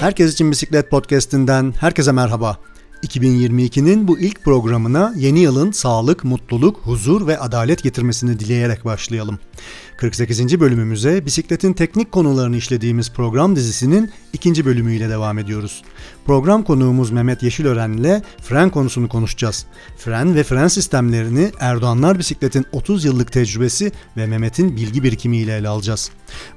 Herkes için Bisiklet Podcast'inden herkese merhaba. 2022'nin bu ilk programına yeni yılın sağlık, mutluluk, huzur ve adalet getirmesini dileyerek başlayalım. 48. bölümümüze bisikletin teknik konularını işlediğimiz program dizisinin ikinci bölümüyle devam ediyoruz. Program konuğumuz Mehmet Yeşilören ile fren konusunu konuşacağız. Fren ve fren sistemlerini Erdoğanlar Bisiklet'in 30 yıllık tecrübesi ve Mehmet'in bilgi birikimiyle ele alacağız.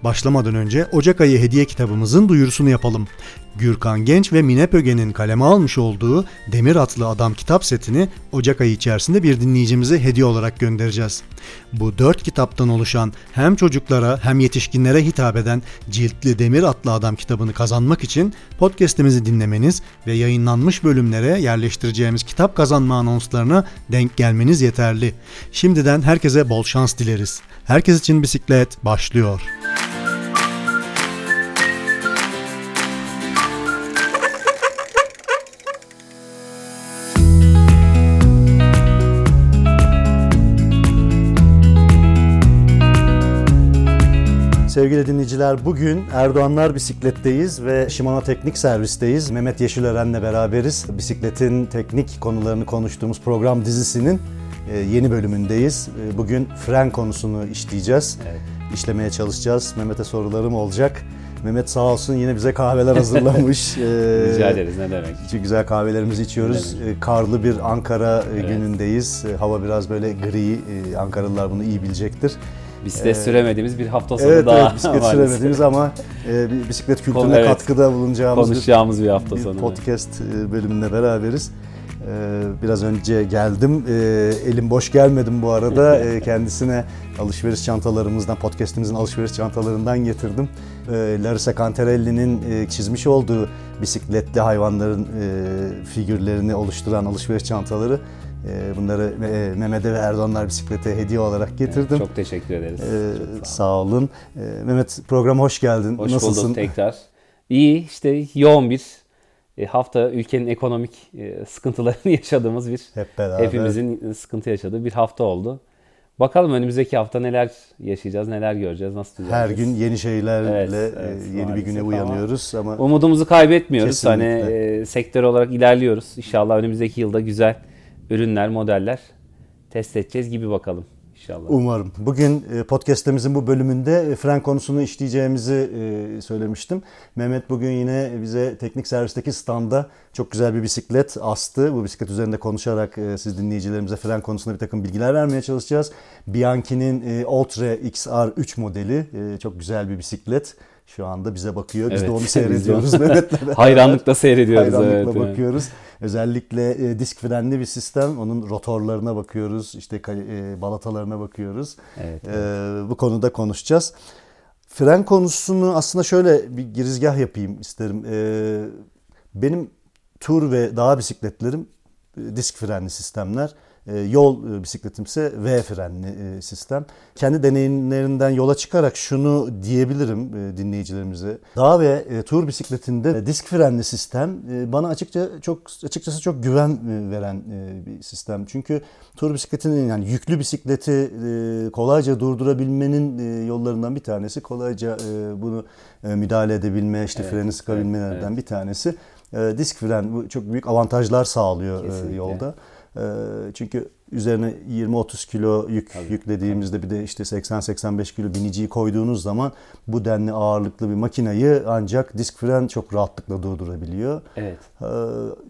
Başlamadan önce Ocak ayı hediye kitabımızın duyurusunu yapalım. Gürkan Genç ve Mine Pöge'nin kaleme almış olduğu Demir Atlı Adam kitap setini Ocak ayı içerisinde bir dinleyicimize hediye olarak göndereceğiz. Bu dört kitaptan oluşan hem çocuklara hem yetişkinlere hitap eden ciltli Demir Atlı Adam kitabını kazanmak için podcast'imizi dinlemeniz ve yayınlanmış bölümlere yerleştireceğimiz kitap kazanma anonslarına denk gelmeniz yeterli. Şimdiden herkese bol şans dileriz. Herkes için bisiklet başlıyor. Sevgili dinleyiciler bugün Erdoğanlar Bisiklet'teyiz ve Shimano Teknik Servis'teyiz. Mehmet Yeşilören'le beraberiz. Bisikletin teknik konularını konuştuğumuz program dizisinin e, yeni bölümündeyiz. E, bugün fren konusunu işleyeceğiz. Evet. İşlemeye çalışacağız. Mehmet'e sorularım olacak. Mehmet sağ olsun yine bize kahveler hazırlamış. Ee, Rica ederiz ne demek. Çok güzel kahvelerimizi içiyoruz. Karlı bir Ankara evet. günündeyiz. Hava biraz böyle gri. Ankaralılar bunu iyi bilecektir. Bisiklet ee, süremediğimiz bir hafta sonu evet, daha. Evet bisiklet süremediğimiz ama e, bisiklet kültürüne evet, katkıda bulunacağımız konuşacağımız bir, bir hafta sonu. Bir podcast evet. bölümünde beraberiz. Ee, biraz önce geldim. Ee, elim boş gelmedim bu arada. Ee, kendisine alışveriş çantalarımızdan, podcastimizin alışveriş çantalarından getirdim. Larissa Cantarelli'nin e, çizmiş olduğu bisikletli hayvanların e, figürlerini oluşturan alışveriş çantaları bunları e, Mehmet'e ve Erdoğanlar bisiklete hediye olarak getirdim. Çok teşekkür ederiz. Ee, Çok sağ, sağ olun. Ee, Mehmet programa hoş geldin. Hoş Nasılsın? bulduk tekrar. İyi işte yoğun bir e, hafta ülkenin ekonomik e, sıkıntılarını yaşadığımız bir Hep beraber. hepimizin sıkıntı yaşadığı bir hafta oldu. Bakalım önümüzdeki hafta neler yaşayacağız, neler göreceğiz, nasıl düzeleceğiz. Her gün yeni şeylerle evet, evet, yeni bir güne uyanıyoruz ama, ama umudumuzu kaybetmiyoruz. Hani, Kesinlikle. Hani e, sektör olarak ilerliyoruz. İnşallah önümüzdeki yılda güzel ürünler, modeller test edeceğiz gibi bakalım inşallah. Umarım. Bugün e, podcast'imizin bu bölümünde e, fren konusunu işleyeceğimizi e, söylemiştim. Mehmet bugün yine bize teknik servisteki standa çok güzel bir bisiklet astı. Bu bisiklet üzerinde konuşarak siz dinleyicilerimize fren konusunda bir takım bilgiler vermeye çalışacağız. Bianchi'nin Ultra XR3 modeli çok güzel bir bisiklet şu anda bize bakıyor. Biz evet. de onu seyrediyoruz Mehmet'le. Hayranlıkla seyrediyoruz. Hayranlıkla evet, bakıyoruz. Yani. Özellikle e, disk frenli bir sistem. Onun rotorlarına bakıyoruz. işte e, balatalarına bakıyoruz. Evet, e, evet. bu konuda konuşacağız. Fren konusunu aslında şöyle bir girizgah yapayım isterim. E, benim tur ve dağ bisikletlerim e, disk frenli sistemler. E, yol e, bisikletimse V frenli e, sistem. Kendi deneyimlerinden yola çıkarak şunu diyebilirim dinleyicilerimize. Dağ ve tur bisikletinde disk frenli sistem bana açıkça çok açıkçası çok güven veren bir sistem. Çünkü tur bisikletinin yani yüklü bisikleti kolayca durdurabilmenin yollarından bir tanesi. Kolayca bunu müdahale edebilme, işte evet, freni sıkabilmelerden evet, evet. bir tanesi. Disk fren bu çok büyük avantajlar sağlıyor Kesinlikle. yolda. Ee, çünkü üzerine 20-30 kilo yük tabii, yüklediğimizde bir de işte 80-85 kilo biniciyi koyduğunuz zaman bu denli ağırlıklı bir makinayı ancak disk fren çok rahatlıkla durdurabiliyor. Evet. Ee,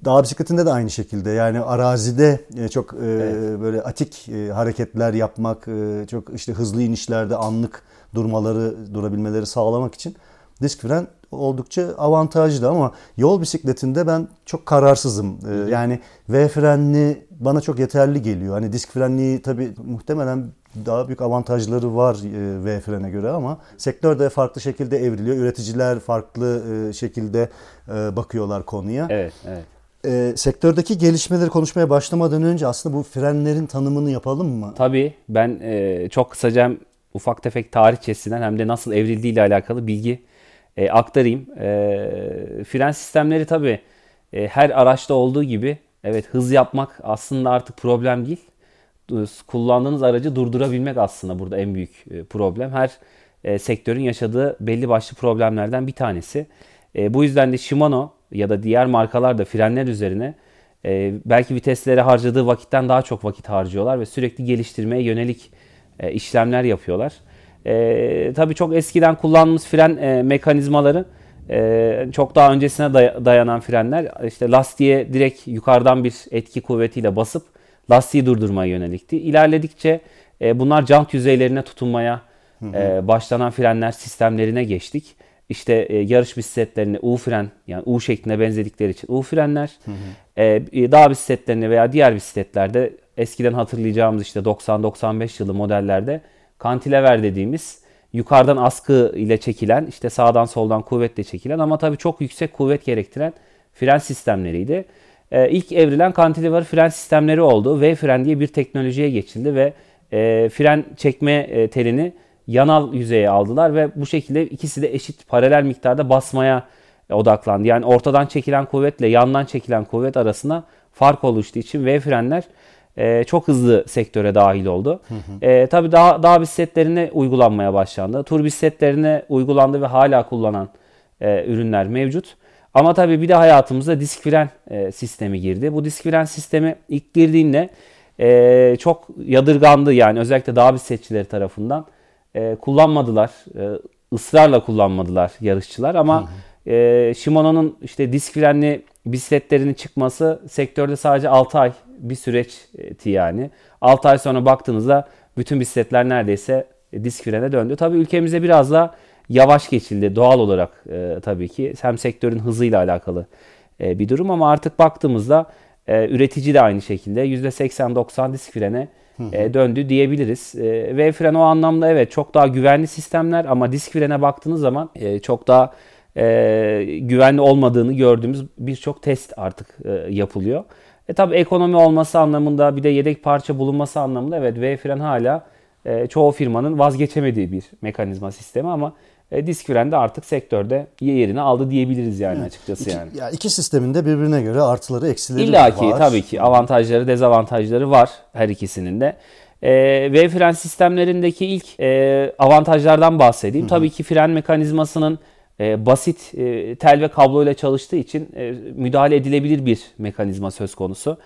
dağ bisikletinde de aynı şekilde yani arazide e, çok e, evet. böyle atik e, hareketler yapmak, çok işte hızlı inişlerde anlık durmaları, durabilmeleri sağlamak için disk fren oldukça avantajlı ama yol bisikletinde ben çok kararsızım. Ee, yani V frenli bana çok yeterli geliyor. Hani disk frenliği tabii muhtemelen daha büyük avantajları var e, V frene göre ama sektör de farklı şekilde evriliyor. Üreticiler farklı e, şekilde e, bakıyorlar konuya. Evet, evet. E, sektördeki gelişmeleri konuşmaya başlamadan önce aslında bu frenlerin tanımını yapalım mı? Tabii. Ben e, çok kısaca ufak tefek tarihçesinden hem de nasıl evrildiği ile alakalı bilgi e, aktarayım. E, fren sistemleri tabii e, her araçta olduğu gibi evet hız yapmak aslında artık problem değil. Kullandığınız aracı durdurabilmek aslında burada en büyük e, problem. Her e, sektörün yaşadığı belli başlı problemlerden bir tanesi. E, bu yüzden de Shimano ya da diğer markalar da frenler üzerine e, belki viteslere harcadığı vakitten daha çok vakit harcıyorlar ve sürekli geliştirmeye yönelik e, işlemler yapıyorlar. E, tabii çok eskiden kullandığımız fren e, mekanizmaları e, çok daha öncesine dayanan frenler işte lastiğe direkt yukarıdan bir etki kuvvetiyle basıp lastiği durdurmaya yönelikti. İlerledikçe e, bunlar jant yüzeylerine tutunmaya E, başlanan frenler sistemlerine geçtik. İşte e, yarış bisikletlerine U fren yani U şeklinde benzedikleri için U frenler. Hı hı. E, dağ bisikletlerine veya diğer bisikletlerde eskiden hatırlayacağımız işte 90-95 yılı modellerde kantilever dediğimiz yukarıdan askı ile çekilen işte sağdan soldan kuvvetle çekilen ama tabii çok yüksek kuvvet gerektiren fren sistemleriydi. Ee, ilk evrilen cantilever fren sistemleri oldu. V fren diye bir teknolojiye geçildi ve e, fren çekme e, telini yanal yüzeye aldılar ve bu şekilde ikisi de eşit paralel miktarda basmaya odaklandı. Yani ortadan çekilen kuvvetle yandan çekilen kuvvet arasında fark oluştuğu için V frenler e, çok hızlı sektöre dahil oldu. Hı hı. E, tabii daha, daha bisikletlerine uygulanmaya başlandı. Tur bisikletlerine uygulandı ve hala kullanan e, ürünler mevcut. Ama tabii bir de hayatımıza disk fren e, sistemi girdi. Bu disk fren sistemi ilk girdiğinde e, çok yadırgandı yani özellikle dağ bisikletçileri tarafından. E, kullanmadılar, e, ısrarla kullanmadılar yarışçılar ama hı hı. E, Shimano'nun işte disk frenli bisikletlerinin çıkması sektörde sadece 6 ay bir süreçti yani. 6 ay sonra baktığınızda bütün bisikletler neredeyse disk frene döndü. Tabii ülkemizde biraz da yavaş geçildi doğal olarak e, tabii ki. Hem sektörün hızıyla alakalı e, bir durum ama artık baktığımızda e, üretici de aynı şekilde %80-90 disk frene e, döndü diyebiliriz. E, V fren o anlamda evet çok daha güvenli sistemler ama disk frene baktığınız zaman e, çok daha e, güvenli olmadığını gördüğümüz birçok test artık e, yapılıyor. E tabi ekonomi olması anlamında bir de yedek parça bulunması anlamında evet V fren hala e, çoğu firmanın vazgeçemediği bir mekanizma sistemi ama e, disk fren de artık sektörde yerini aldı diyebiliriz yani evet. açıkçası iki, yani. Ya iki sistemin de birbirine göre artıları eksileri İlla ki, var. Tabii ki avantajları dezavantajları var her ikisinin de. E, V fren sistemlerindeki ilk e, avantajlardan bahsedeyim. Hı-hı. Tabii ki fren mekanizmasının e, basit e, tel ve kablo ile çalıştığı için e, müdahale edilebilir bir mekanizma söz konusu.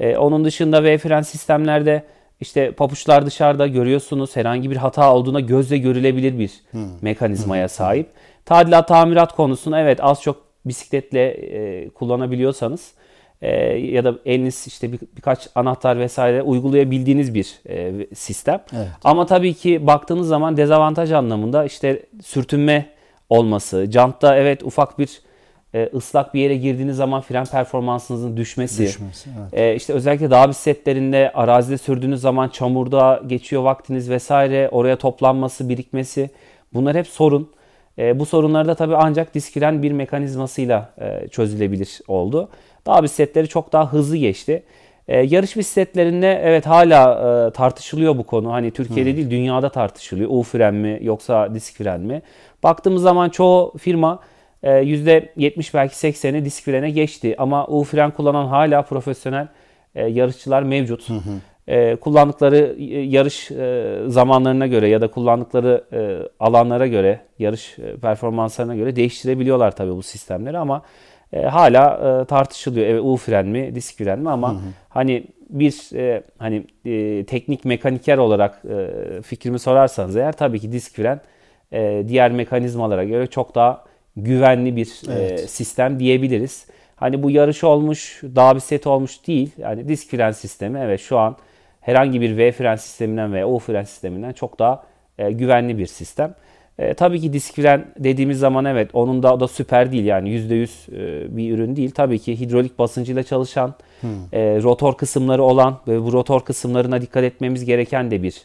E, onun dışında V fren sistemlerde işte papuçlar dışarıda görüyorsunuz herhangi bir hata olduğuna gözle görülebilir bir hmm. mekanizmaya sahip. Tadilat tamirat konusunda evet az çok bisikletle e, kullanabiliyorsanız e, ya da eliniz işte bir, birkaç anahtar vesaire uygulayabildiğiniz bir e, sistem. Evet. Ama tabii ki baktığınız zaman dezavantaj anlamında işte sürtünme olması, jantta evet ufak bir e, ıslak bir yere girdiğiniz zaman fren performansınızın düşmesi, düşmesi evet. e, işte özellikle dağ bisikletlerinde arazide sürdüğünüz zaman çamurda geçiyor vaktiniz vesaire oraya toplanması, birikmesi bunlar hep sorun. E, bu sorunları da tabii ancak disk fren bir mekanizmasıyla e, çözülebilir oldu. Dağ bisikletleri çok daha hızlı geçti. E, yarış bisikletlerinde evet hala e, tartışılıyor bu konu. Hani Türkiye'de hmm. değil dünyada tartışılıyor. U fren mi yoksa disk fren mi? Baktığımız zaman çoğu firma %70 e, belki 80'i disk frene geçti. Ama U fren kullanan hala profesyonel e, yarışçılar mevcut. Hı hı. E, kullandıkları yarış zamanlarına göre ya da kullandıkları alanlara göre, yarış performanslarına göre değiştirebiliyorlar tabii bu sistemleri ama hala tartışılıyor. Evet U fren mi, disk fren mi ama hı hı. hani bir hani teknik mekaniker olarak fikrimi sorarsanız eğer tabii ki disk fren diğer mekanizmalara göre çok daha güvenli bir e, evet. e, sistem diyebiliriz. Hani bu yarış olmuş, daha bir set olmuş değil. Yani disk fren sistemi evet şu an herhangi bir V fren sisteminden veya O fren sisteminden çok daha e, güvenli bir sistem. E, tabii ki disk fren dediğimiz zaman evet onun da o da süper değil yani %100 e, bir ürün değil. Tabii ki hidrolik basıncıyla çalışan, hmm. e, rotor kısımları olan ve bu rotor kısımlarına dikkat etmemiz gereken de bir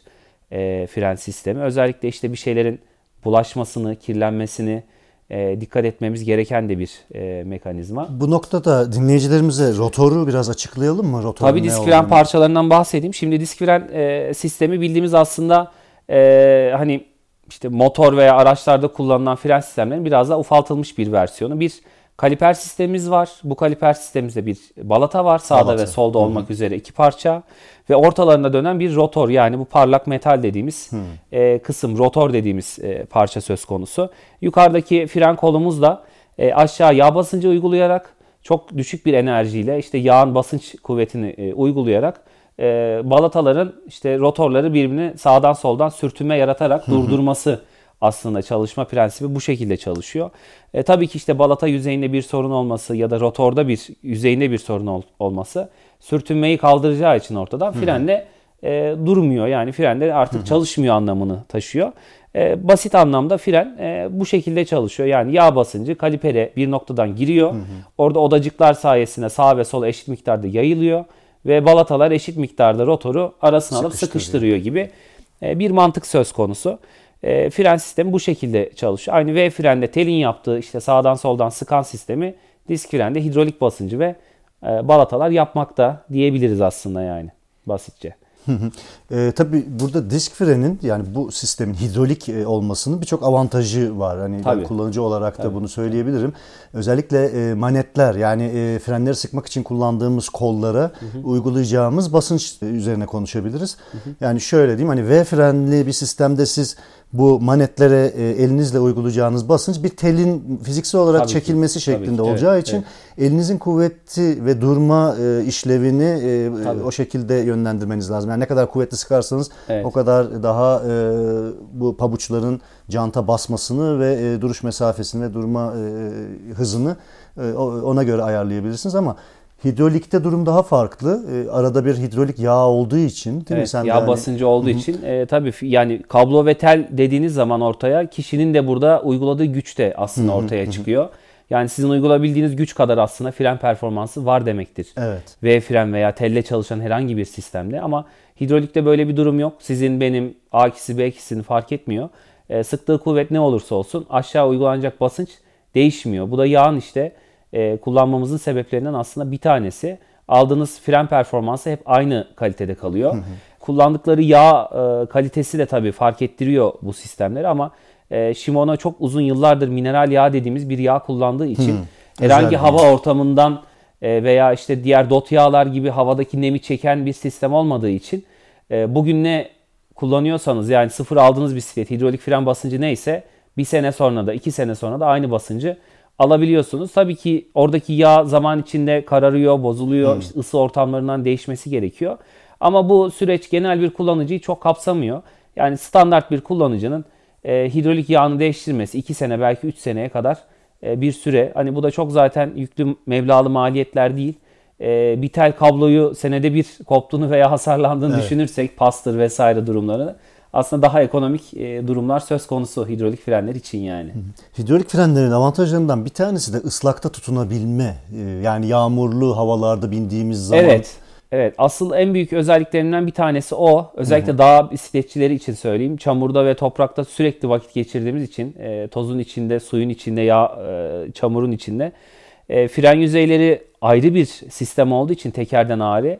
e, fren sistemi. Özellikle işte bir şeylerin bulaşmasını, kirlenmesini, e, dikkat etmemiz gereken de bir e, mekanizma. Bu noktada dinleyicilerimize rotoru biraz açıklayalım mı? Rotorun Tabii disk fren parçalarından bahsedeyim. Şimdi disk fren e, sistemi bildiğimiz aslında e, hani işte motor veya araçlarda kullanılan fren sistemlerinin biraz daha ufaltılmış bir versiyonu. Bir kaliper sistemimiz var. Bu kaliper sistemimizde bir balata var. Sağda balata. ve solda Hı-hı. olmak üzere iki parça. Ve ortalarında dönen bir rotor yani bu parlak metal dediğimiz e, kısım rotor dediğimiz e, parça söz konusu. Yukarıdaki fren kolumuz da E, aşağı yağ basıncı uygulayarak çok düşük bir enerjiyle işte yağın basınç kuvvetini e, uygulayarak e, balataların işte rotorları birbirine sağdan soldan sürtünme yaratarak durdurması aslında çalışma prensibi bu şekilde çalışıyor. E, tabii ki işte balata yüzeyinde bir sorun olması ya da rotorda bir yüzeyinde bir sorun ol, olması sürtünmeyi kaldıracağı için ortadan frenle e, durmuyor. Yani frende artık çalışmıyor anlamını taşıyor. E, basit anlamda fren e, bu şekilde çalışıyor. Yani yağ basıncı kalipere bir noktadan giriyor. Hı hı. Orada odacıklar sayesinde sağ ve sol eşit miktarda yayılıyor ve balatalar eşit miktarda rotoru arasına alıp sıkıştırıyor gibi e, bir mantık söz konusu. E, fren sistemi bu şekilde çalışıyor. Aynı V frende telin yaptığı işte sağdan soldan sıkan sistemi disk frende hidrolik basıncı ve e, balatalar yapmakta diyebiliriz aslında yani basitçe. e, tabii burada disk frenin yani bu sistemin hidrolik e, olmasının birçok avantajı var. Hani tabii. ben kullanıcı olarak da tabii. bunu söyleyebilirim. Özellikle e, manetler yani e, frenleri sıkmak için kullandığımız kollara hı hı. uygulayacağımız basınç üzerine konuşabiliriz. Hı hı. Yani şöyle diyeyim hani V frenli bir sistemde siz bu manetlere e, elinizle uygulayacağınız basınç bir telin fiziksel olarak tabii çekilmesi ki, şeklinde tabii ki, olacağı evet, için evet. elinizin kuvveti ve durma e, işlevini e, o şekilde yönlendirmeniz lazım. Yani ne kadar kuvvetli sıkarsanız evet. o kadar daha bu pabuçların canta basmasını ve duruş mesafesini ve durma hızını ona göre ayarlayabilirsiniz ama Hidrolikte durum daha farklı. E, arada bir hidrolik yağ olduğu için değil evet, mi? Sen yağ yani... basıncı olduğu Hı-hı. için e, tabii yani kablo ve tel dediğiniz zaman ortaya kişinin de burada uyguladığı güç de aslında Hı-hı. ortaya çıkıyor. Yani sizin uygulayabildiğiniz güç kadar aslında fren performansı var demektir. Evet. V fren veya telle çalışan herhangi bir sistemde ama hidrolikte böyle bir durum yok. Sizin benim A ikisi B ikisini fark etmiyor. E, sıktığı kuvvet ne olursa olsun aşağı uygulanacak basınç değişmiyor. Bu da yağın işte e, kullanmamızın sebeplerinden aslında bir tanesi. Aldığınız fren performansı hep aynı kalitede kalıyor. Hı hı. Kullandıkları yağ e, kalitesi de tabii fark ettiriyor bu sistemleri ama e, Shimano çok uzun yıllardır mineral yağ dediğimiz bir yağ kullandığı için hı, herhangi hava ortamından e, veya işte diğer dot yağlar gibi havadaki nemi çeken bir sistem olmadığı için e, bugün ne kullanıyorsanız yani sıfır aldığınız bisiklet hidrolik fren basıncı neyse bir sene sonra da iki sene sonra da aynı basıncı alabiliyorsunuz. Tabii ki oradaki yağ zaman içinde kararıyor, bozuluyor. Hmm. İşte ısı ortamlarından değişmesi gerekiyor. Ama bu süreç genel bir kullanıcıyı çok kapsamıyor. Yani standart bir kullanıcının e, hidrolik yağını değiştirmesi 2 sene belki 3 seneye kadar e, bir süre. Hani bu da çok zaten yüklü mevlalı maliyetler değil. E, bir tel kabloyu senede bir koptuğunu veya hasarlandığını evet. düşünürsek pastır vesaire durumlarını aslında daha ekonomik e, durumlar söz konusu hidrolik frenler için yani. Hidrolik frenlerin avantajlarından bir tanesi de ıslakta tutunabilme. E, yani yağmurlu havalarda bindiğimiz zaman. Evet. Evet asıl en büyük özelliklerinden bir tanesi o. Özellikle Hı-hı. dağ bisikletçileri için söyleyeyim. Çamurda ve toprakta sürekli vakit geçirdiğimiz için e, tozun içinde, suyun içinde, yağ, e, çamurun içinde e, fren yüzeyleri ayrı bir sistem olduğu için tekerden ağrı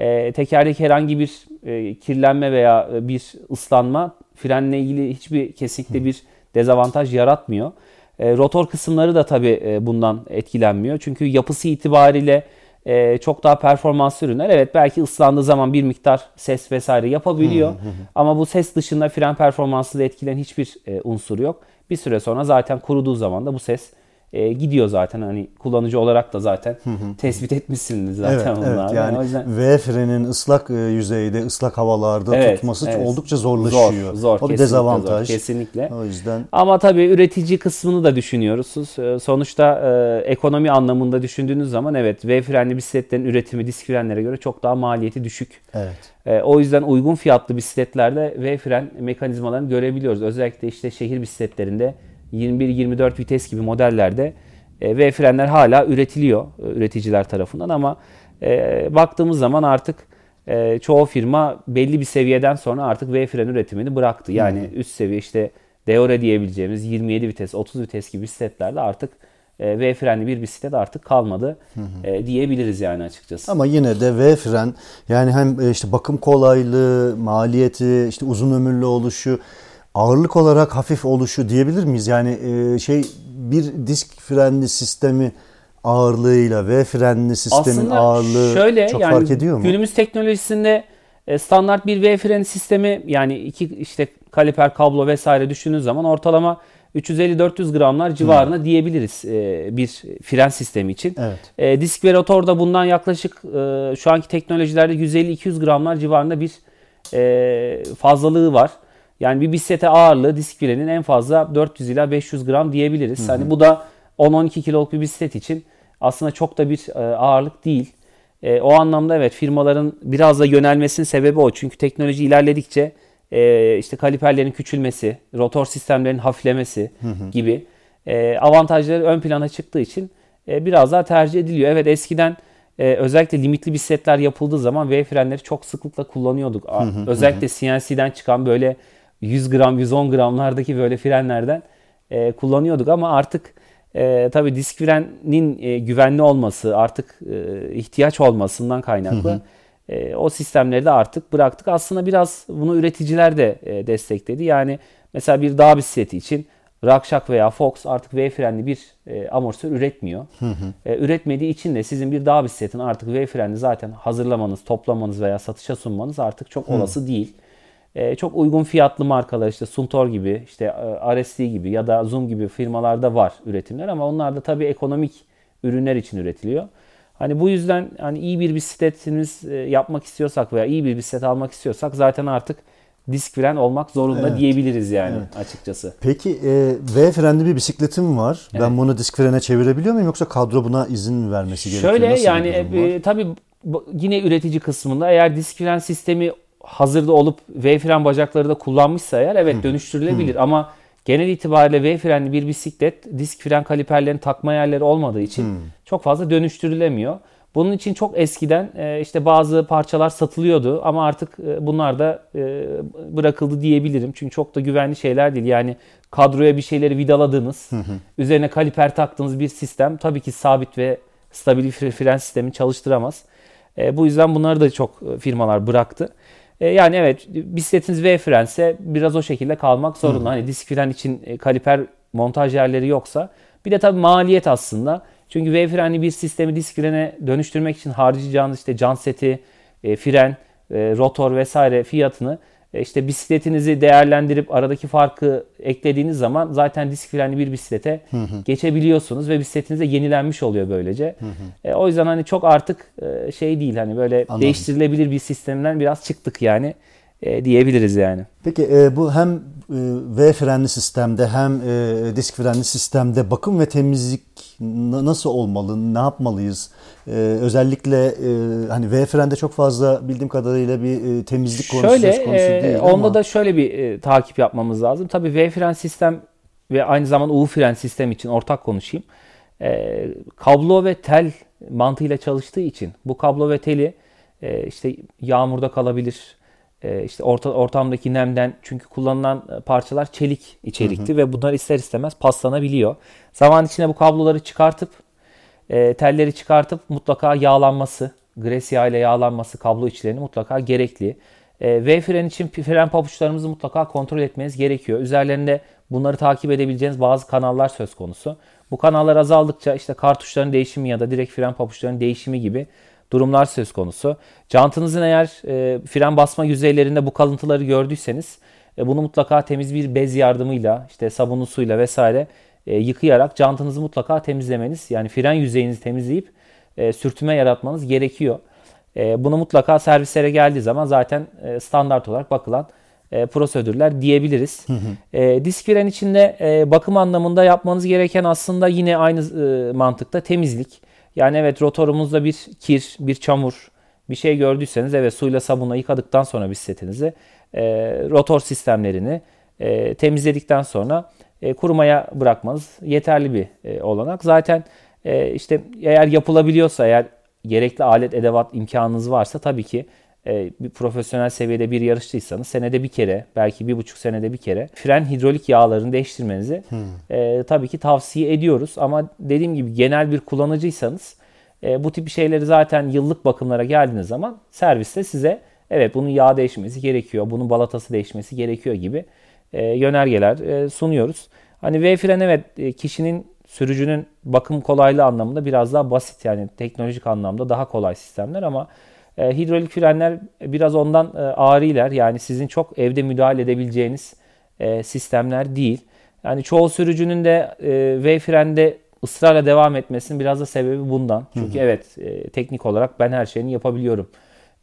e, tekerdeki herhangi bir e, kirlenme veya e, bir ıslanma frenle ilgili hiçbir kesinlikle bir dezavantaj yaratmıyor. E, rotor kısımları da tabii e, bundan etkilenmiyor. Çünkü yapısı itibariyle e, çok daha performanslı ürünler. Evet belki ıslandığı zaman bir miktar ses vesaire yapabiliyor. Ama bu ses dışında fren performansını etkileyen hiçbir e, unsur yok. Bir süre sonra zaten kuruduğu zaman da bu ses e, gidiyor zaten hani kullanıcı olarak da zaten tespit etmişsiniz zaten evet, bunlar. Evet, yani o yüzden... V frenin ıslak e, yüzeyde, ıslak havalarda evet, tutması evet. oldukça zorlaşıyor. Zor, zor. O bir dezavantaj. Zor, kesinlikle. O yüzden. Ama tabii üretici kısmını da düşünüyoruz. E, sonuçta e, ekonomi anlamında düşündüğünüz zaman evet V frenli bisikletlerin üretimi disk frenlere göre çok daha maliyeti düşük. Evet. E, o yüzden uygun fiyatlı bisikletlerde V fren mekanizmalarını görebiliyoruz. Özellikle işte şehir bisikletlerinde 21-24 vites gibi modellerde e, V frenler hala üretiliyor e, üreticiler tarafından ama e, baktığımız zaman artık e, çoğu firma belli bir seviyeden sonra artık V fren üretimini bıraktı. Yani hmm. üst seviye işte Deore diyebileceğimiz 27 vites, 30 vites gibi bisikletlerde artık e, V frenli bir bisiklet artık kalmadı hı E, diyebiliriz yani açıkçası. Ama yine de V fren yani hem e, işte bakım kolaylığı, maliyeti, işte uzun ömürlü oluşu ağırlık olarak hafif oluşu diyebilir miyiz? Yani e, şey bir disk frenli sistemi ağırlığıyla ve frenli sistemin Aslında ağırlığı şöyle, çok yani fark ediyor mu? Günümüz teknolojisinde e, standart bir V fren sistemi yani iki işte kaliper kablo vesaire düşündüğünüz zaman ortalama 350-400 gramlar civarına hmm. diyebiliriz e, bir fren sistemi için. Evet. E, disk ve rotor da bundan yaklaşık şu anki teknolojilerde 150-200 gramlar civarında bir fazlalığı var. Yani bir bisiklete ağırlığı disk frenin en fazla 400 ila 500 gram diyebiliriz. Hı hı. Hani bu da 10-12 kiloluk bir bisiklet için aslında çok da bir e, ağırlık değil. E, o anlamda evet firmaların biraz da yönelmesinin sebebi o. Çünkü teknoloji ilerledikçe e, işte kaliperlerin küçülmesi, rotor sistemlerin hafiflemesi hı hı. gibi e, avantajları ön plana çıktığı için e, biraz daha tercih ediliyor. Evet eskiden e, özellikle limitli bisikletler yapıldığı zaman V frenleri çok sıklıkla kullanıyorduk. Hı hı, özellikle hı. CNC'den çıkan böyle 100 gram 110 gramlardaki böyle frenlerden e, kullanıyorduk ama artık e, tabii disk frenin e, güvenli olması artık e, ihtiyaç olmasından kaynaklı hı hı. E, o sistemleri de artık bıraktık. Aslında biraz bunu üreticiler de e, destekledi. Yani mesela bir dağ bisikleti için Rakşak veya Fox artık V frenli bir e, amortisör üretmiyor. Hı hı. E, üretmediği için de sizin bir dağ bisikletini artık V frenli zaten hazırlamanız, toplamanız veya satışa sunmanız artık çok olası hı. değil. E, çok uygun fiyatlı markalar işte Suntor gibi, işte e, RSD gibi ya da Zoom gibi firmalarda var üretimler ama onlar da tabii ekonomik ürünler için üretiliyor. Hani bu yüzden hani iyi bir bisikletiniz e, yapmak istiyorsak veya iyi bir bisiklet almak istiyorsak zaten artık disk fren olmak zorunda evet. diyebiliriz yani evet. açıkçası. Peki e, V frenli bir bisikletim var. Evet. Ben bunu disk frene çevirebiliyor muyum yoksa kadro buna izin vermesi gerekiyor? Şöyle Nasıl yani e, tabii yine üretici kısmında eğer disk fren sistemi hazırda olup V fren bacakları da kullanmışsa eğer evet dönüştürülebilir hmm. ama genel itibariyle V frenli bir bisiklet disk fren kaliperlerini takma yerleri olmadığı için hmm. çok fazla dönüştürülemiyor. Bunun için çok eskiden e, işte bazı parçalar satılıyordu ama artık e, bunlar da e, bırakıldı diyebilirim. Çünkü çok da güvenli şeyler değil. Yani kadroya bir şeyleri vidaladığınız, üzerine kaliper taktığınız bir sistem tabii ki sabit ve stabil fren sistemi çalıştıramaz. Bu yüzden bunları da çok firmalar bıraktı. Yani evet bisikletiniz V frense biraz o şekilde kalmak zorunda. Hı. Hani disk fren için kaliper montaj yerleri yoksa. Bir de tabii maliyet aslında. Çünkü V frenli bir sistemi disk frene dönüştürmek için harcayacağınız işte can seti, e, fren, e, rotor vesaire fiyatını e, işte bisikletinizi değerlendirip aradaki farkı eklediğiniz zaman zaten disk frenli bir bisiklete hı hı. geçebiliyorsunuz ve bisikletiniz de yenilenmiş oluyor böylece. Hı hı. E, o yüzden hani çok artık e, şey değil hani böyle Anladım. değiştirilebilir bir sistemden biraz çıktık yani e, diyebiliriz yani. Peki e, bu hem e, V frenli sistemde hem e, disk frenli sistemde bakım ve temizlik nasıl olmalı, ne yapmalıyız? Ee, özellikle e, hani V frende çok fazla bildiğim kadarıyla bir e, temizlik konusu şöyle, söz konusu e, değil onda ama. da şöyle bir e, takip yapmamız lazım. Tabii V fren sistem ve aynı zamanda U fren sistem için ortak konuşayım. E, kablo ve tel mantığıyla çalıştığı için bu kablo ve teli e, işte yağmurda kalabilir, e, işte orta, ortamdaki nemden çünkü kullanılan e, parçalar çelik içerikli hı hı. ve bunlar ister istemez paslanabiliyor. Zaman içinde bu kabloları çıkartıp e, telleri çıkartıp mutlaka yağlanması, gres yağı ile yağlanması kablo içlerini mutlaka gerekli. E, v fren için fren pabuçlarımızı mutlaka kontrol etmeniz gerekiyor. Üzerlerinde bunları takip edebileceğiniz bazı kanallar söz konusu. Bu kanallar azaldıkça işte kartuşların değişimi ya da direkt fren pabuçlarının değişimi gibi durumlar söz konusu. Jantınızın eğer e, fren basma yüzeylerinde bu kalıntıları gördüyseniz e, bunu mutlaka temiz bir bez yardımıyla işte sabunlu suyla vesaire e, yıkayarak jantınızı mutlaka temizlemeniz yani fren yüzeyinizi temizleyip e, sürtünme yaratmanız gerekiyor. E, bunu mutlaka servislere geldiği zaman zaten e, standart olarak bakılan e, prosedürler diyebiliriz. Hı hı. E, disk fren içinde e, bakım anlamında yapmanız gereken aslında yine aynı e, mantıkta temizlik. Yani evet rotorumuzda bir kir, bir çamur, bir şey gördüyseniz evet suyla sabunla yıkadıktan sonra bisikletinizi e, rotor sistemlerini e, temizledikten sonra e, kurumaya bırakmanız yeterli bir e, olanak. Zaten e, işte eğer yapılabiliyorsa eğer gerekli alet edevat imkanınız varsa tabii ki e, bir profesyonel seviyede bir yarışçıysanız senede bir kere belki bir buçuk senede bir kere fren hidrolik yağlarını değiştirmenizi hmm. e, tabii ki tavsiye ediyoruz. Ama dediğim gibi genel bir kullanıcıysanız e, bu tip şeyleri zaten yıllık bakımlara geldiğiniz zaman serviste size evet bunun yağ değişmesi gerekiyor, bunun balatası değişmesi gerekiyor gibi e, yönergeler e, sunuyoruz. Hani V fren evet e, kişinin sürücünün bakım kolaylığı anlamında biraz daha basit yani teknolojik anlamda daha kolay sistemler ama e, hidrolik frenler biraz ondan e, ağır Yani sizin çok evde müdahale edebileceğiniz e, sistemler değil. Yani çoğu sürücünün de e, V frende ısrarla devam etmesinin biraz da sebebi bundan. Çünkü hı hı. evet e, teknik olarak ben her şeyini yapabiliyorum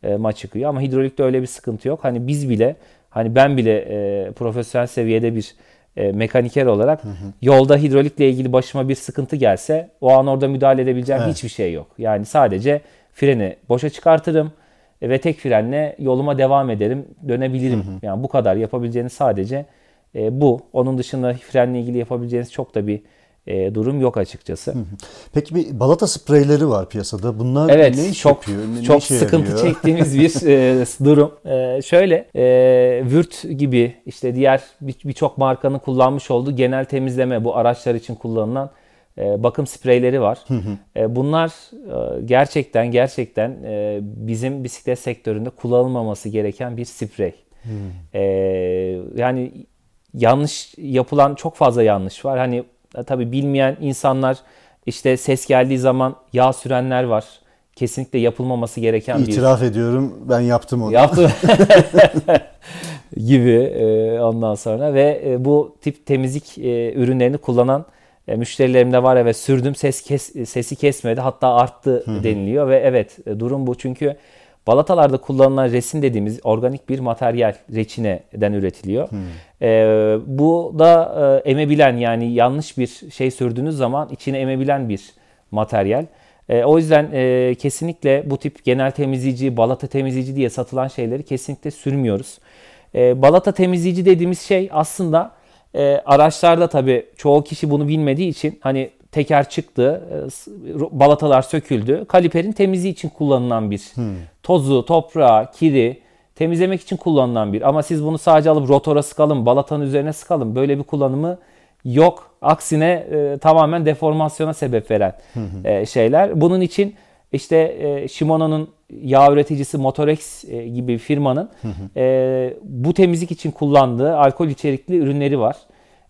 e, maç çıkıyor ama hidrolikte öyle bir sıkıntı yok. Hani biz bile hani ben bile e, profesyonel seviyede bir e, mekaniker olarak hı hı. yolda hidrolikle ilgili başıma bir sıkıntı gelse o an orada müdahale edebileceğim evet. hiçbir şey yok. Yani sadece freni boşa çıkartırım e, ve tek frenle yoluma devam ederim, dönebilirim. Hı hı. Yani bu kadar yapabileceğiniz sadece e, bu. Onun dışında frenle ilgili yapabileceğiniz çok da bir e, durum yok açıkçası. Peki bir balata spreyleri var piyasada. Bunlar evet, ne iş çok, yapıyor? Ne, çok ne sıkıntı yarıyor? çektiğimiz bir e, durum. E, şöyle e, Vürt gibi işte diğer birçok bir markanın kullanmış olduğu genel temizleme bu araçlar için kullanılan bakım spreyleri var. E, bunlar e, gerçekten gerçekten e, bizim bisiklet sektöründe kullanılmaması gereken bir sprey. E, yani yanlış yapılan çok fazla yanlış var. Hani e, tabii bilmeyen insanlar işte ses geldiği zaman yağ sürenler var. Kesinlikle yapılmaması gereken İtiraf bir... İtiraf ediyorum ben yaptım onu. Yaptım. gibi e, ondan sonra ve e, bu tip temizlik ürünlerini kullanan müşterilerim de var ve sürdüm ses kes, sesi kesmedi hatta arttı deniliyor ve evet durum bu çünkü Balatalarda kullanılan resin dediğimiz organik bir materyal reçineden üretiliyor. Hmm. E, bu da e, emebilen yani yanlış bir şey sürdüğünüz zaman içine emebilen bir materyal. E, o yüzden e, kesinlikle bu tip genel temizleyici, balata temizleyici diye satılan şeyleri kesinlikle sürmüyoruz. E, balata temizleyici dediğimiz şey aslında e, araçlarda tabii çoğu kişi bunu bilmediği için hani teker çıktı, e, balatalar söküldü. Kaliperin temizliği için kullanılan bir hmm. tozu, toprağı, kiri temizlemek için kullanılan bir. Ama siz bunu sadece alıp rotora sıkalım, balatanın üzerine sıkalım. Böyle bir kullanımı yok. Aksine e, tamamen deformasyona sebep veren e, şeyler. Bunun için işte e, Shimano'nun yağ üreticisi Motorex e, gibi bir firmanın e, bu temizlik için kullandığı alkol içerikli ürünleri var.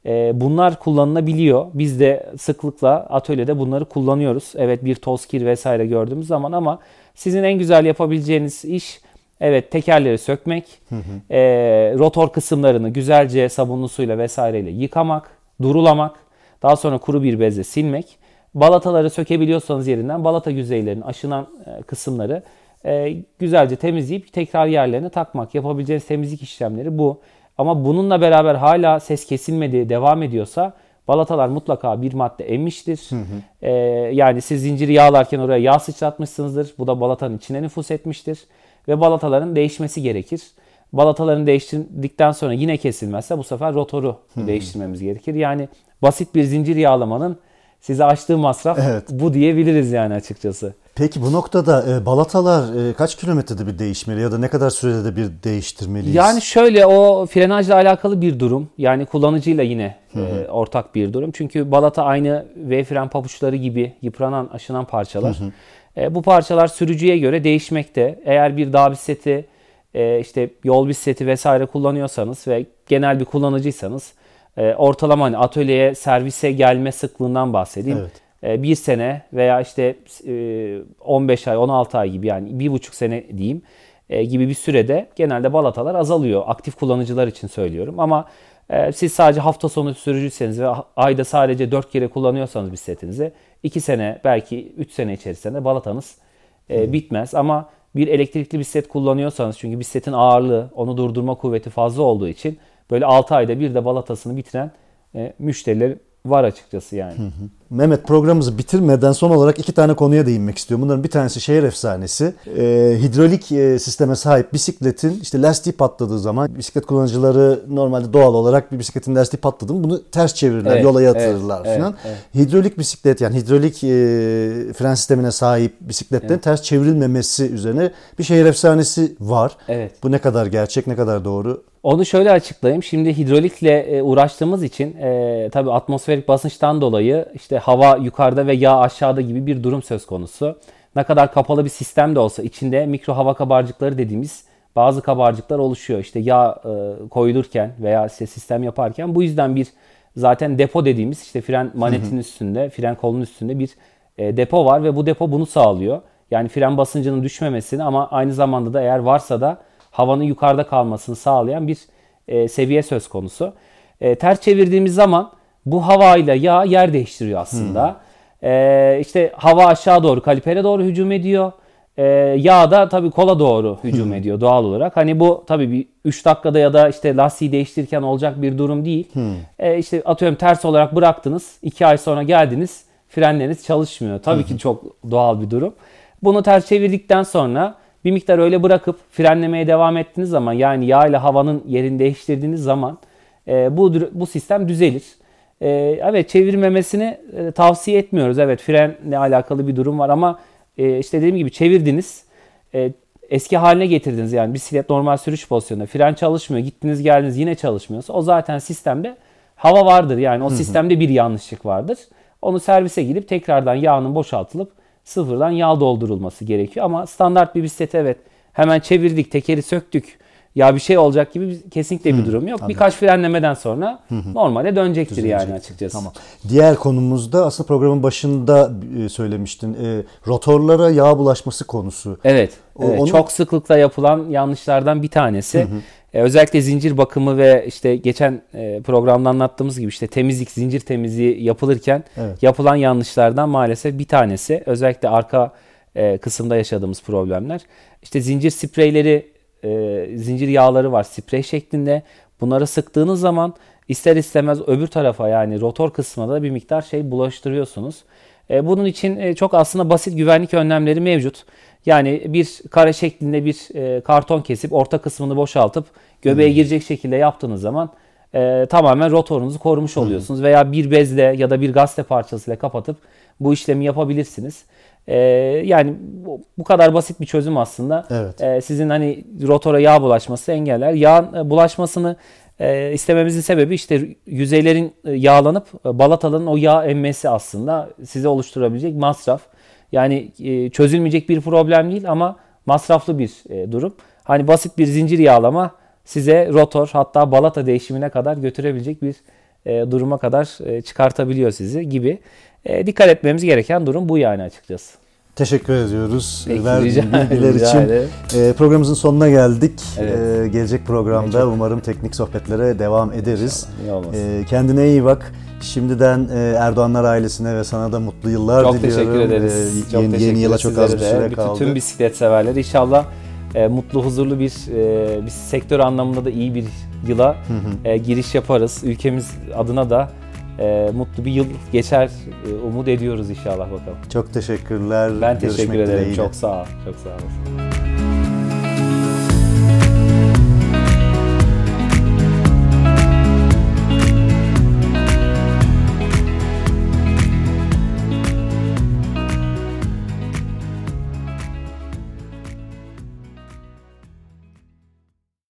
E, bunlar kullanılabiliyor. Biz de sıklıkla atölyede bunları kullanıyoruz. Evet bir toz kir vesaire gördüğümüz zaman ama sizin en güzel yapabileceğiniz iş evet tekerleri sökmek. E, rotor kısımlarını güzelce sabunlu suyla vesaireyle yıkamak, durulamak, daha sonra kuru bir bezle silmek. Balataları sökebiliyorsanız yerinden balata yüzeylerinin aşınan e, kısımları e, güzelce temizleyip tekrar yerlerine takmak. Yapabileceğiniz temizlik işlemleri bu. Ama bununla beraber hala ses kesilmedi, devam ediyorsa balatalar mutlaka bir madde emmiştir. Hı hı. Ee, yani siz zinciri yağlarken oraya yağ sıçratmışsınızdır. Bu da balatanın içine nüfus etmiştir. Ve balataların değişmesi gerekir. Balataların değiştirdikten sonra yine kesilmezse bu sefer rotoru hı değiştirmemiz gerekir. Yani basit bir zincir yağlamanın size açtığı masraf evet. bu diyebiliriz yani açıkçası. Peki bu noktada e, balatalar e, kaç kilometrede bir değişmeli ya da ne kadar sürede de bir değiştirmeliyiz? Yani şöyle o frenajla alakalı bir durum. Yani kullanıcıyla yine hı hı. E, ortak bir durum. Çünkü balata aynı V fren pabuçları gibi yıpranan, aşınan parçalar. Hı hı. E, bu parçalar sürücüye göre değişmekte. Eğer bir dağ bisikleti, e, işte yol bisikleti vesaire kullanıyorsanız ve genel bir kullanıcıysanız e, ortalama hani atölyeye servise gelme sıklığından bahsedeyim. Evet e, bir sene veya işte 15 e, ay 16 ay gibi yani bir buçuk sene diyeyim e, gibi bir sürede genelde balatalar azalıyor. Aktif kullanıcılar için söylüyorum ama siz sadece hafta sonu sürücüyseniz ve ayda sadece 4 kere kullanıyorsanız bisikletinizi 2 sene belki 3 sene içerisinde balatanız hmm. bitmez ama bir elektrikli bisiklet kullanıyorsanız çünkü bisikletin ağırlığı onu durdurma kuvveti fazla olduğu için böyle 6 ayda bir de balatasını bitiren müşteriler var açıkçası yani. Hı hı. Mehmet programımızı bitirmeden son olarak iki tane konuya değinmek istiyorum. Bunların bir tanesi şehir efsanesi. E, hidrolik e, sisteme sahip bisikletin işte lastiği patladığı zaman bisiklet kullanıcıları normalde doğal olarak bir bisikletin lastiği patladı mı bunu ters çevirirler, evet, yola yatırırlar evet, falan. Evet, evet. Hidrolik bisiklet yani hidrolik e, fren sistemine sahip bisikletlerin evet. ters çevrilmemesi üzerine bir şehir efsanesi var. Evet. Bu ne kadar gerçek, ne kadar doğru? Onu şöyle açıklayayım. Şimdi hidrolikle e, uğraştığımız için e, tabii atmosferik basınçtan dolayı işte hava yukarıda ve yağ aşağıda gibi bir durum söz konusu. Ne kadar kapalı bir sistem de olsa içinde mikro hava kabarcıkları dediğimiz bazı kabarcıklar oluşuyor. İşte yağ e, koyulurken veya işte sistem yaparken bu yüzden bir zaten depo dediğimiz işte fren manetin üstünde, fren kolunun üstünde bir e, depo var ve bu depo bunu sağlıyor. Yani fren basıncının düşmemesini ama aynı zamanda da eğer varsa da havanın yukarıda kalmasını sağlayan bir e, seviye söz konusu. E, ters çevirdiğimiz zaman Bu havayla yağ yer değiştiriyor aslında. Hmm. E, işte hava aşağı doğru kalipere doğru hücum ediyor. E, yağ da tabii kola doğru hücum hmm. ediyor doğal olarak. Hani bu tabii bir 3 dakikada ya da işte lastiği değiştirirken olacak bir durum değil. Hmm. E, işte atıyorum ters olarak bıraktınız. 2 ay sonra geldiniz frenleriniz çalışmıyor. Tabii hmm. ki çok doğal bir durum. Bunu ters çevirdikten sonra bir miktar öyle bırakıp frenlemeye devam ettiğiniz zaman yani yağ ile havanın yerini değiştirdiğiniz zaman e, bu bu sistem düzelir. E, evet çevirmemesini e, tavsiye etmiyoruz. Evet frenle alakalı bir durum var ama e, işte dediğim gibi çevirdiniz. E, eski haline getirdiniz yani bisiklet normal sürüş pozisyonunda fren çalışmıyor gittiniz geldiniz yine çalışmıyorsa o zaten sistemde hava vardır yani o sistemde bir yanlışlık vardır. Onu servise gidip tekrardan yağının boşaltılıp sıfırdan yağ doldurulması gerekiyor. Ama standart bir bisiklete evet hemen çevirdik, tekeri söktük. Ya bir şey olacak gibi kesinlikle bir durum yok. Birkaç frenlemeden sonra normale dönecektir yani açıkçası. Tamam. Diğer konumuzda aslında programın başında e, söylemiştin. E, rotorlara yağ bulaşması konusu. Evet. O, evet onu... Çok sıklıkla yapılan yanlışlardan bir tanesi. E, özellikle zincir bakımı ve işte geçen e, programda anlattığımız gibi işte temizlik, zincir temizliği yapılırken evet. yapılan yanlışlardan maalesef bir tanesi. Özellikle arka e, kısımda yaşadığımız problemler. İşte zincir spreyleri, e, zincir yağları var sprey şeklinde. Bunları sıktığınız zaman ister istemez öbür tarafa yani rotor kısmına da bir miktar şey bulaştırıyorsunuz. E, bunun için e, çok aslında basit güvenlik önlemleri mevcut. Yani bir kare şeklinde bir e, karton kesip orta kısmını boşaltıp göbeğe hmm. girecek şekilde yaptığınız zaman e, tamamen rotorunuzu korumuş hmm. oluyorsunuz. Veya bir bezle ya da bir gazete parçasıyla kapatıp bu işlemi yapabilirsiniz. E, yani bu, kadar basit bir çözüm aslında. Evet. E, sizin hani rotora yağ bulaşması engeller. Yağ e, bulaşmasını e, istememizin sebebi işte yüzeylerin e, yağlanıp e, balataların o yağ emmesi aslında size oluşturabilecek masraf. Yani e, çözülmeyecek bir problem değil ama masraflı bir e, durum. Hani basit bir zincir yağlama size rotor hatta balata değişimine kadar götürebilecek bir e, duruma kadar e, çıkartabiliyor sizi gibi. E, dikkat etmemiz gereken durum bu yani açıkçası. Teşekkür ediyoruz. Peki, Verdiğin bilgiler için. E, programımızın sonuna geldik. Evet. E, gelecek programda çok... umarım teknik sohbetlere devam ederiz. E, kendine iyi bak. Şimdiden e, Erdoğanlar ailesine ve sana da mutlu yıllar çok diliyorum. Çok teşekkür ederiz. E, çok yeni, teşekkür yeni yıla çok az bir süre kaldı. Tüm bisiklet severler inşallah e, mutlu huzurlu bir e, bir sektör anlamında da iyi bir yıla E, giriş yaparız. Ülkemiz adına da e, mutlu bir yıl geçer e, umut ediyoruz inşallah bakalım. Çok teşekkürler. Ben teşekkür ederim. Dileğiyle. Çok sağ ol. Çok sağ olasın.